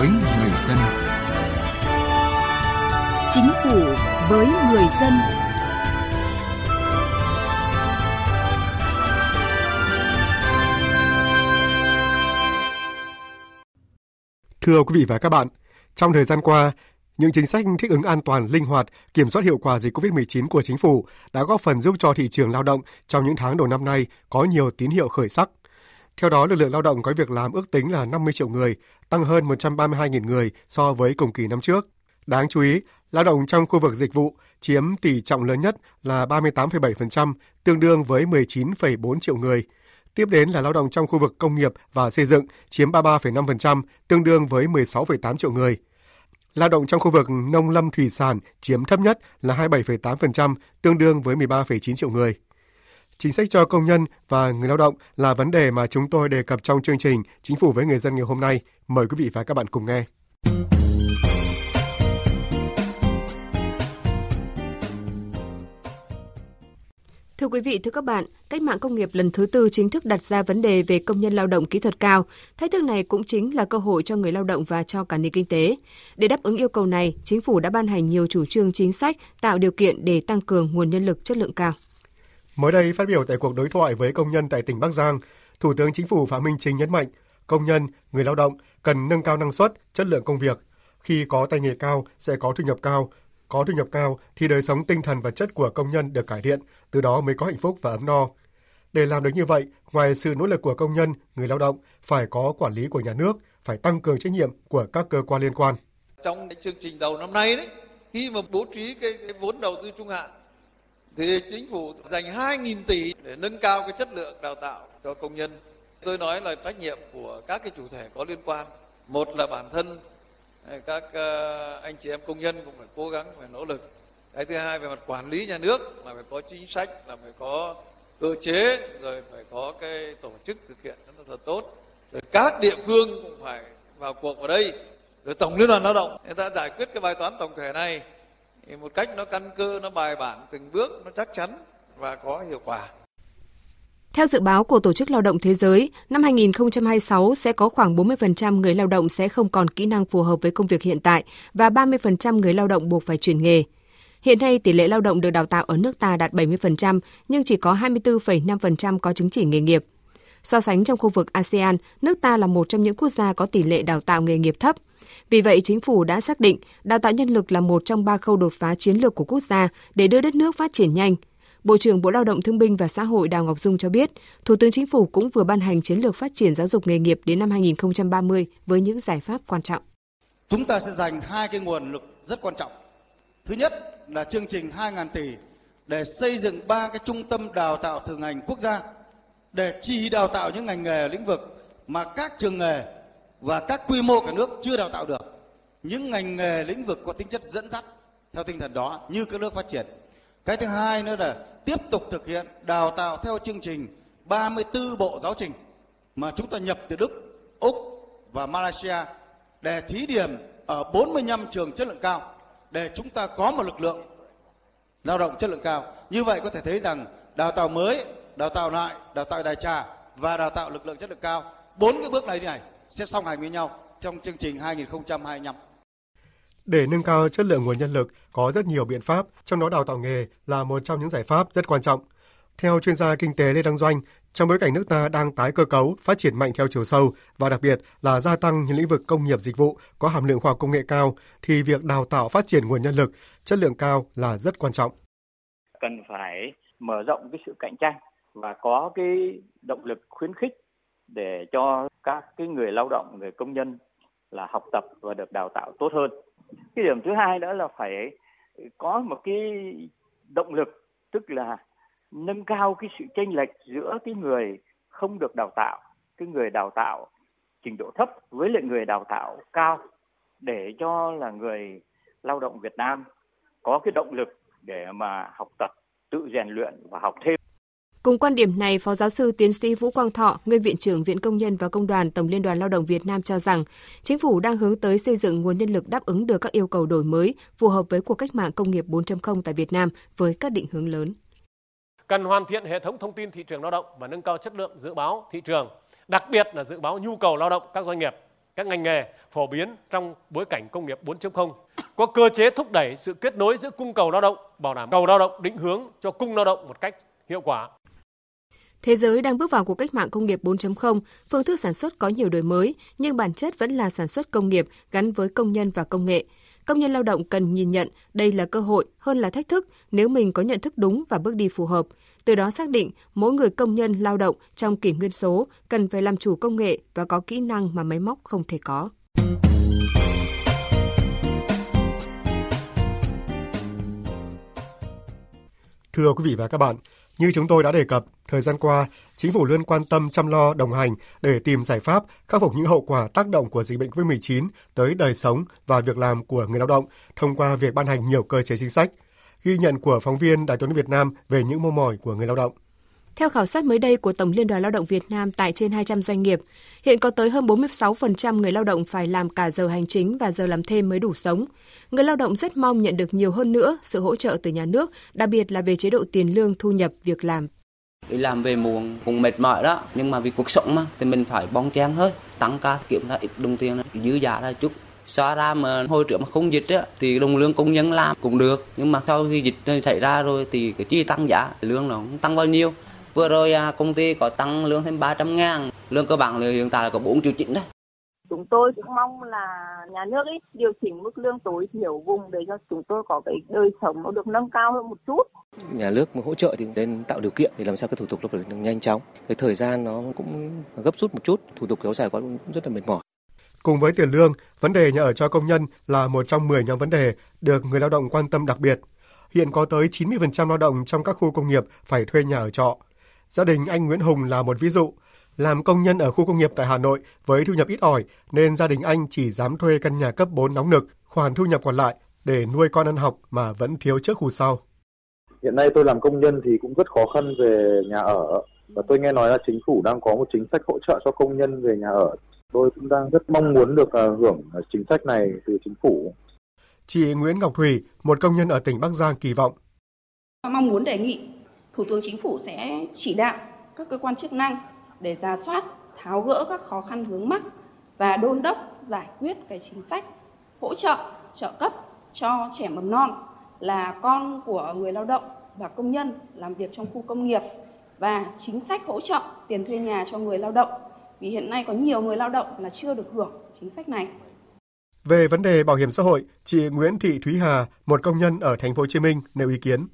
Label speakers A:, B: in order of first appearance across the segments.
A: với người dân.
B: Chính phủ với người dân.
C: Thưa quý vị và các bạn, trong thời gian qua, những chính sách thích ứng an toàn, linh hoạt, kiểm soát hiệu quả dịch COVID-19 của chính phủ đã góp phần giúp cho thị trường lao động trong những tháng đầu năm nay có nhiều tín hiệu khởi sắc. Theo đó, lực lượng lao động có việc làm ước tính là 50 triệu người, tăng hơn 132.000 người so với cùng kỳ năm trước. Đáng chú ý, lao động trong khu vực dịch vụ chiếm tỷ trọng lớn nhất là 38,7%, tương đương với 19,4 triệu người. Tiếp đến là lao động trong khu vực công nghiệp và xây dựng chiếm 33,5%, tương đương với 16,8 triệu người. Lao động trong khu vực nông lâm thủy sản chiếm thấp nhất là 27,8%, tương đương với 13,9 triệu người. Chính sách cho công nhân và người lao động là vấn đề mà chúng tôi đề cập trong chương trình Chính phủ với người dân ngày hôm nay. Mời quý vị và các bạn cùng nghe.
D: Thưa quý vị, thưa các bạn, cách mạng công nghiệp lần thứ tư chính thức đặt ra vấn đề về công nhân lao động kỹ thuật cao. Thách thức này cũng chính là cơ hội cho người lao động và cho cả nền kinh tế. Để đáp ứng yêu cầu này, chính phủ đã ban hành nhiều chủ trương chính sách tạo điều kiện để tăng cường nguồn nhân lực chất lượng cao.
C: Mới đây phát biểu tại cuộc đối thoại với công nhân tại tỉnh Bắc Giang, Thủ tướng Chính phủ Phạm Minh Chính nhấn mạnh, công nhân, người lao động cần nâng cao năng suất, chất lượng công việc. Khi có tay nghề cao sẽ có thu nhập cao, có thu nhập cao thì đời sống tinh thần và chất của công nhân được cải thiện, từ đó mới có hạnh phúc và ấm no. Để làm được như vậy, ngoài sự nỗ lực của công nhân, người lao động, phải có quản lý của nhà nước, phải tăng cường trách nhiệm của các cơ quan liên quan.
E: Trong chương trình đầu năm nay đấy, khi mà bố trí cái, cái vốn đầu tư trung hạn thì chính phủ dành 2.000 tỷ để nâng cao cái chất lượng đào tạo cho công nhân. Tôi nói là trách nhiệm của các cái chủ thể có liên quan. Một là bản thân các ờ, anh chị em công nhân cũng phải cố gắng, phải nỗ lực cái thứ hai về mặt quản lý nhà nước là phải có chính sách, là phải có cơ chế, rồi phải có cái tổ chức thực hiện rất là tốt rồi các địa phương cũng phải vào cuộc vào đây rồi tổng liên đoàn lao động, người ta giải quyết cái bài toán tổng thể này thì một cách nó căn cơ nó bài bản từng bước nó chắc chắn và có hiệu quả
D: theo dự báo của Tổ chức Lao động Thế giới, năm 2026 sẽ có khoảng 40% người lao động sẽ không còn kỹ năng phù hợp với công việc hiện tại và 30% người lao động buộc phải chuyển nghề. Hiện nay, tỷ lệ lao động được đào tạo ở nước ta đạt 70%, nhưng chỉ có 24,5% có chứng chỉ nghề nghiệp. So sánh trong khu vực ASEAN, nước ta là một trong những quốc gia có tỷ lệ đào tạo nghề nghiệp thấp. Vì vậy, chính phủ đã xác định đào tạo nhân lực là một trong ba khâu đột phá chiến lược của quốc gia để đưa đất nước phát triển nhanh – Bộ trưởng Bộ Lao động Thương binh và Xã hội Đào Ngọc Dung cho biết, Thủ tướng Chính phủ cũng vừa ban hành chiến lược phát triển giáo dục nghề nghiệp đến năm 2030 với những giải pháp quan trọng.
F: Chúng ta sẽ dành hai cái nguồn lực rất quan trọng. Thứ nhất là chương trình 2.000 tỷ để xây dựng ba cái trung tâm đào tạo thường ngành quốc gia để chỉ đào tạo những ngành nghề lĩnh vực mà các trường nghề và các quy mô cả nước chưa đào tạo được. Những ngành nghề lĩnh vực có tính chất dẫn dắt theo tinh thần đó như các nước phát triển. Cái thứ hai nữa là tiếp tục thực hiện đào tạo theo chương trình 34 bộ giáo trình mà chúng ta nhập từ Đức, Úc và Malaysia để thí điểm ở 45 trường chất lượng cao để chúng ta có một lực lượng lao động chất lượng cao. Như vậy có thể thấy rằng đào tạo mới, đào tạo lại, đào tạo đại trà và đào tạo lực lượng chất lượng cao. Bốn cái bước này này sẽ song hành với nhau trong chương trình 2025.
C: Để nâng cao chất lượng nguồn nhân lực, có rất nhiều biện pháp, trong đó đào tạo nghề là một trong những giải pháp rất quan trọng. Theo chuyên gia kinh tế Lê Đăng Doanh, trong bối cảnh nước ta đang tái cơ cấu, phát triển mạnh theo chiều sâu và đặc biệt là gia tăng những lĩnh vực công nghiệp dịch vụ có hàm lượng khoa học công nghệ cao, thì việc đào tạo phát triển nguồn nhân lực chất lượng cao là rất quan trọng.
G: Cần phải mở rộng cái sự cạnh tranh và có cái động lực khuyến khích để cho các cái người lao động, người công nhân là học tập và được đào tạo tốt hơn. Cái điểm thứ hai nữa là phải có một cái động lực tức là nâng cao cái sự chênh lệch giữa cái người không được đào tạo cái người đào tạo trình độ thấp với lại người đào tạo cao để cho là người lao động Việt Nam có cái động lực để mà học tập tự rèn luyện và học thêm.
D: Cùng quan điểm này, Phó giáo sư tiến sĩ Vũ Quang Thọ, nguyên viện trưởng Viện Công nhân và Công đoàn Tổng Liên đoàn Lao động Việt Nam cho rằng, chính phủ đang hướng tới xây dựng nguồn nhân lực đáp ứng được các yêu cầu đổi mới, phù hợp với cuộc cách mạng công nghiệp 4.0 tại Việt Nam với các định hướng lớn.
H: Cần hoàn thiện hệ thống thông tin thị trường lao động và nâng cao chất lượng dự báo thị trường, đặc biệt là dự báo nhu cầu lao động các doanh nghiệp các ngành nghề phổ biến trong bối cảnh công nghiệp 4.0, có cơ chế thúc đẩy sự kết nối giữa cung cầu lao động, bảo đảm cầu lao động định hướng cho cung lao động một cách hiệu quả.
D: Thế giới đang bước vào cuộc cách mạng công nghiệp 4.0, phương thức sản xuất có nhiều đổi mới, nhưng bản chất vẫn là sản xuất công nghiệp gắn với công nhân và công nghệ. Công nhân lao động cần nhìn nhận đây là cơ hội hơn là thách thức nếu mình có nhận thức đúng và bước đi phù hợp. Từ đó xác định mỗi người công nhân lao động trong kỷ nguyên số cần phải làm chủ công nghệ và có kỹ năng mà máy móc không thể có.
C: Thưa quý vị và các bạn, như chúng tôi đã đề cập, thời gian qua, chính phủ luôn quan tâm chăm lo đồng hành để tìm giải pháp khắc phục những hậu quả tác động của dịch bệnh COVID-19 tới đời sống và việc làm của người lao động thông qua việc ban hành nhiều cơ chế chính sách. Ghi nhận của phóng viên Đài tiếng Việt Nam về những mong mỏi của người lao động.
D: Theo khảo sát mới đây của Tổng Liên đoàn Lao động Việt Nam tại trên 200 doanh nghiệp, hiện có tới hơn 46% người lao động phải làm cả giờ hành chính và giờ làm thêm mới đủ sống. Người lao động rất mong nhận được nhiều hơn nữa sự hỗ trợ từ nhà nước, đặc biệt là về chế độ tiền lương, thu nhập, việc làm.
A: Đi làm về muộn cũng mệt mỏi đó, nhưng mà vì cuộc sống mà thì mình phải bon chen hết tăng ca kiếm ra ít đồng tiền dư giả ra chút. Xóa ra mà hồi trước mà không dịch á thì đồng lương công nhân làm cũng được. Nhưng mà sau khi dịch xảy ra rồi thì cái chi tăng giá lương nó không tăng bao nhiêu. Vừa rồi à, công ty có tăng lương thêm 300 ngàn, lương cơ bản là hiện tại là có 4 triệu chín đấy.
I: Chúng tôi cũng mong là nhà nước ấy điều chỉnh mức lương tối thiểu vùng để cho chúng tôi có cái đời sống nó được nâng cao hơn một chút.
J: Nhà nước mà hỗ trợ thì nên tạo điều kiện để làm sao cái thủ tục nó phải được nhanh chóng. Cái thời gian nó cũng gấp rút một chút, thủ tục kéo dài quá cũng rất là mệt mỏi.
C: Cùng với tiền lương, vấn đề nhà ở cho công nhân là một trong 10 nhóm vấn đề được người lao động quan tâm đặc biệt. Hiện có tới 90% lao động trong các khu công nghiệp phải thuê nhà ở trọ. Gia đình anh Nguyễn Hùng là một ví dụ. Làm công nhân ở khu công nghiệp tại Hà Nội với thu nhập ít ỏi nên gia đình anh chỉ dám thuê căn nhà cấp 4 nóng nực, khoản thu nhập còn lại để nuôi con ăn học mà vẫn thiếu trước hụt sau.
K: Hiện nay tôi làm công nhân thì cũng rất khó khăn về nhà ở và tôi nghe nói là chính phủ đang có một chính sách hỗ trợ cho công nhân về nhà ở. Tôi cũng đang rất mong muốn được à, hưởng chính sách này từ chính phủ.
C: Chị Nguyễn Ngọc Thùy, một công nhân ở tỉnh Bắc Giang kỳ vọng.
L: Mong muốn đề nghị Thủ tướng Chính phủ sẽ chỉ đạo các cơ quan chức năng để ra soát, tháo gỡ các khó khăn vướng mắc và đôn đốc giải quyết cái chính sách hỗ trợ, trợ cấp cho trẻ mầm non là con của người lao động và công nhân làm việc trong khu công nghiệp và chính sách hỗ trợ tiền thuê nhà cho người lao động vì hiện nay có nhiều người lao động là chưa được hưởng chính sách này.
C: Về vấn đề bảo hiểm xã hội, chị Nguyễn Thị Thúy Hà, một công nhân ở thành phố Hồ Chí Minh nêu ý kiến.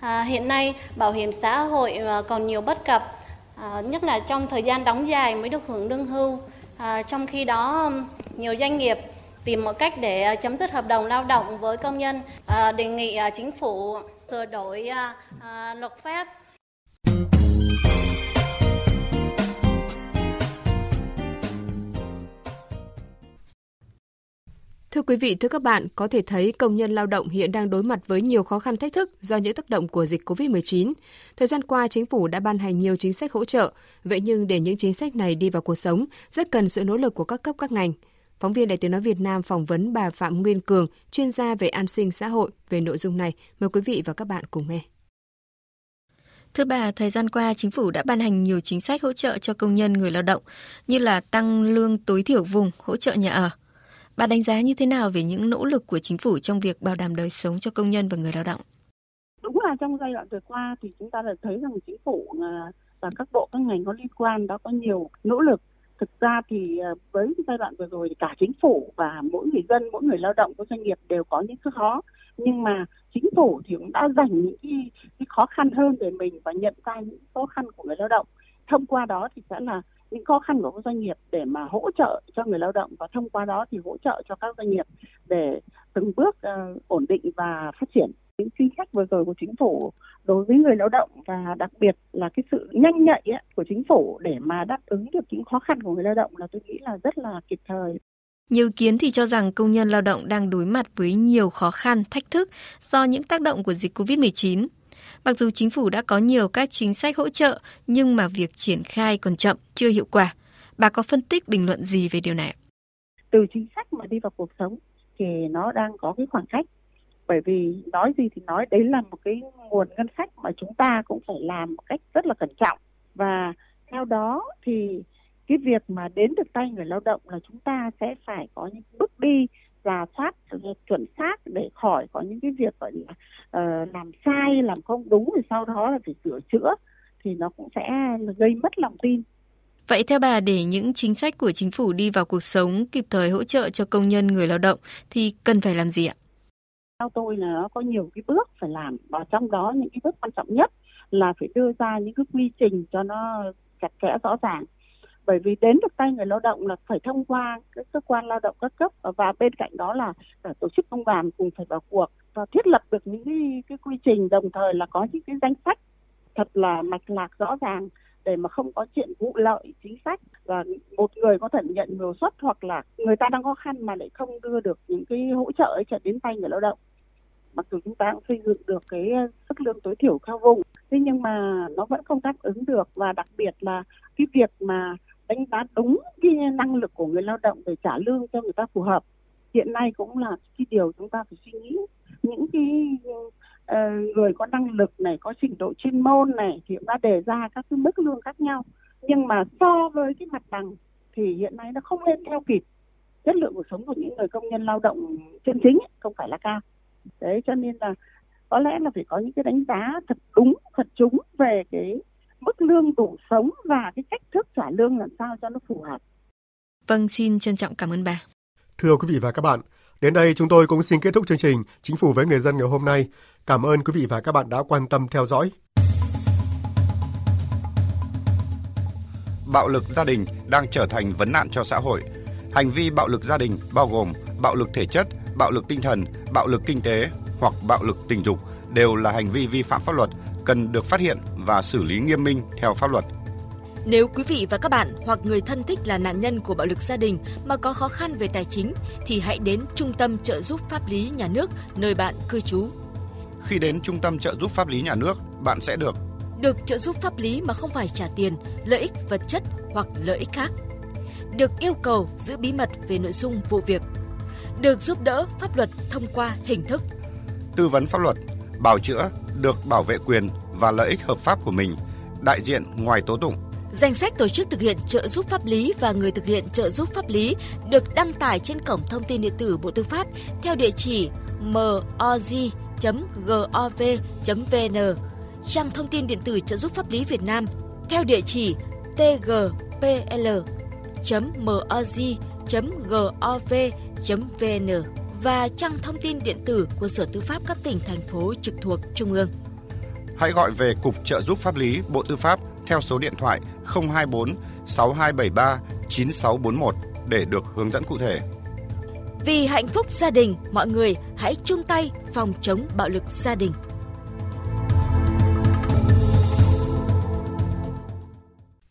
M: À, hiện nay bảo hiểm xã hội à, còn nhiều bất cập, à, nhất là trong thời gian đóng dài mới được hưởng lương hưu. À, trong khi đó nhiều doanh nghiệp tìm mọi cách để à, chấm dứt hợp đồng lao động với công nhân, à, đề nghị à, chính phủ sửa đổi à, à luật pháp
D: Thưa quý vị, thưa các bạn, có thể thấy công nhân lao động hiện đang đối mặt với nhiều khó khăn thách thức do những tác động của dịch COVID-19. Thời gian qua, chính phủ đã ban hành nhiều chính sách hỗ trợ, vậy nhưng để những chính sách này đi vào cuộc sống, rất cần sự nỗ lực của các cấp các ngành. Phóng viên Đài Tiếng Nói Việt Nam phỏng vấn bà Phạm Nguyên Cường, chuyên gia về an sinh xã hội về nội dung này. Mời quý vị và các bạn cùng nghe.
N: Thưa bà, thời gian qua chính phủ đã ban hành nhiều chính sách hỗ trợ cho công nhân người lao động như là tăng lương tối thiểu vùng, hỗ trợ nhà ở. Bà đánh giá như thế nào về những nỗ lực của chính phủ trong việc bảo đảm đời sống cho công nhân và người lao động?
I: Đúng là trong giai đoạn vừa qua thì chúng ta đã thấy rằng chính phủ à, và các bộ các ngành có liên quan đã có nhiều nỗ lực. Thực ra thì à, với giai đoạn vừa rồi thì cả chính phủ và mỗi người dân mỗi người lao động của doanh nghiệp đều có những cái khó. Nhưng mà chính phủ thì cũng đã dành những cái, cái khó khăn hơn về mình và nhận ra những khó khăn của người lao động. Thông qua đó thì sẽ là những khó khăn của các doanh nghiệp để mà hỗ trợ cho người lao động và thông qua đó thì hỗ trợ cho các doanh nghiệp để từng bước uh, ổn định và phát triển những chính sách vừa rồi của chính phủ đối với người lao động và đặc biệt là cái sự nhanh nhạy ấy, của chính phủ để mà đáp ứng được những khó khăn của người lao động là tôi nghĩ là rất là kịp thời.
N: Nhiều ý kiến thì cho rằng công nhân lao động đang đối mặt với nhiều khó khăn, thách thức do những tác động của dịch COVID-19. Mặc dù chính phủ đã có nhiều các chính sách hỗ trợ, nhưng mà việc triển khai còn chậm, chưa hiệu quả. Bà có phân tích bình luận gì về điều này?
I: Từ chính sách mà đi vào cuộc sống thì nó đang có cái khoảng cách. Bởi vì nói gì thì nói đấy là một cái nguồn ngân sách mà chúng ta cũng phải làm một cách rất là cẩn trọng. Và theo đó thì cái việc mà đến được tay người lao động là chúng ta sẽ phải có những bước đi giả soát chuẩn xác để khỏi có những cái việc gọi là uh, làm sai làm không đúng rồi sau đó là phải sửa chữa thì nó cũng sẽ gây mất lòng tin
N: Vậy theo bà để những chính sách của chính phủ đi vào cuộc sống kịp thời hỗ trợ cho công nhân người lao động thì cần phải làm gì ạ?
I: Theo tôi là nó có nhiều cái bước phải làm và trong đó những cái bước quan trọng nhất là phải đưa ra những cái quy trình cho nó chặt chẽ rõ ràng bởi vì đến được tay người lao động là phải thông qua các cơ quan lao động các cấp và bên cạnh đó là tổ chức công đoàn cùng phải vào cuộc và thiết lập được những cái, cái quy trình đồng thời là có những cái danh sách thật là mạch lạc rõ ràng để mà không có chuyện vụ lợi chính sách. Và một người có thể nhận nhiều suất hoặc là người ta đang khó khăn mà lại không đưa được những cái hỗ trợ ấy trở đến tay người lao động. Mặc dù chúng ta cũng xây dựng được cái mức lương tối thiểu theo vùng thế nhưng mà nó vẫn không đáp ứng được. Và đặc biệt là cái việc mà đánh giá đúng cái năng lực của người lao động để trả lương cho người ta phù hợp. Hiện nay cũng là cái điều chúng ta phải suy nghĩ. Những cái uh, người có năng lực này có trình độ chuyên môn này thì chúng ta đề ra các cái mức lương khác nhau. Nhưng mà so với cái mặt bằng thì hiện nay nó không lên theo kịp. Chất lượng cuộc sống của những người công nhân lao động chân chính không phải là cao. Đấy cho nên là có lẽ là phải có những cái đánh giá thật đúng thật trúng về cái mức lương đủ sống và cái cách thức trả lương làm sao cho nó phù hợp.
N: Vâng, xin trân trọng cảm ơn bà.
C: Thưa quý vị và các bạn, đến đây chúng tôi cũng xin kết thúc chương trình Chính phủ với người dân ngày hôm nay. Cảm ơn quý vị và các bạn đã quan tâm theo dõi.
O: Bạo lực gia đình đang trở thành vấn nạn cho xã hội. Hành vi bạo lực gia đình bao gồm bạo lực thể chất, bạo lực tinh thần, bạo lực kinh tế hoặc bạo lực tình dục đều là hành vi vi phạm pháp luật cần được phát hiện và xử lý nghiêm minh theo pháp luật.
P: Nếu quý vị và các bạn hoặc người thân thích là nạn nhân của bạo lực gia đình mà có khó khăn về tài chính thì hãy đến Trung tâm trợ giúp pháp lý nhà nước nơi bạn cư trú.
O: Khi đến Trung tâm trợ giúp pháp lý nhà nước, bạn sẽ được
P: được trợ giúp pháp lý mà không phải trả tiền, lợi ích vật chất hoặc lợi ích khác. Được yêu cầu giữ bí mật về nội dung vụ việc. Được giúp đỡ pháp luật thông qua hình thức
O: tư vấn pháp luật, bảo chữa, được bảo vệ quyền và lợi ích hợp pháp của mình, đại diện ngoài tố tụng.
P: Danh sách tổ chức thực hiện trợ giúp pháp lý và người thực hiện trợ giúp pháp lý được đăng tải trên cổng thông tin điện tử Bộ Tư pháp theo địa chỉ moz.gov.vn, trang thông tin điện tử trợ giúp pháp lý Việt Nam theo địa chỉ tgpl.moz.gov.vn và trang thông tin điện tử của Sở Tư pháp các tỉnh, thành phố trực thuộc Trung ương.
O: Hãy gọi về Cục Trợ giúp pháp lý Bộ Tư pháp theo số điện thoại 024 6273 9641 để được hướng dẫn cụ thể.
P: Vì hạnh phúc gia đình, mọi người hãy chung tay phòng chống bạo lực gia đình.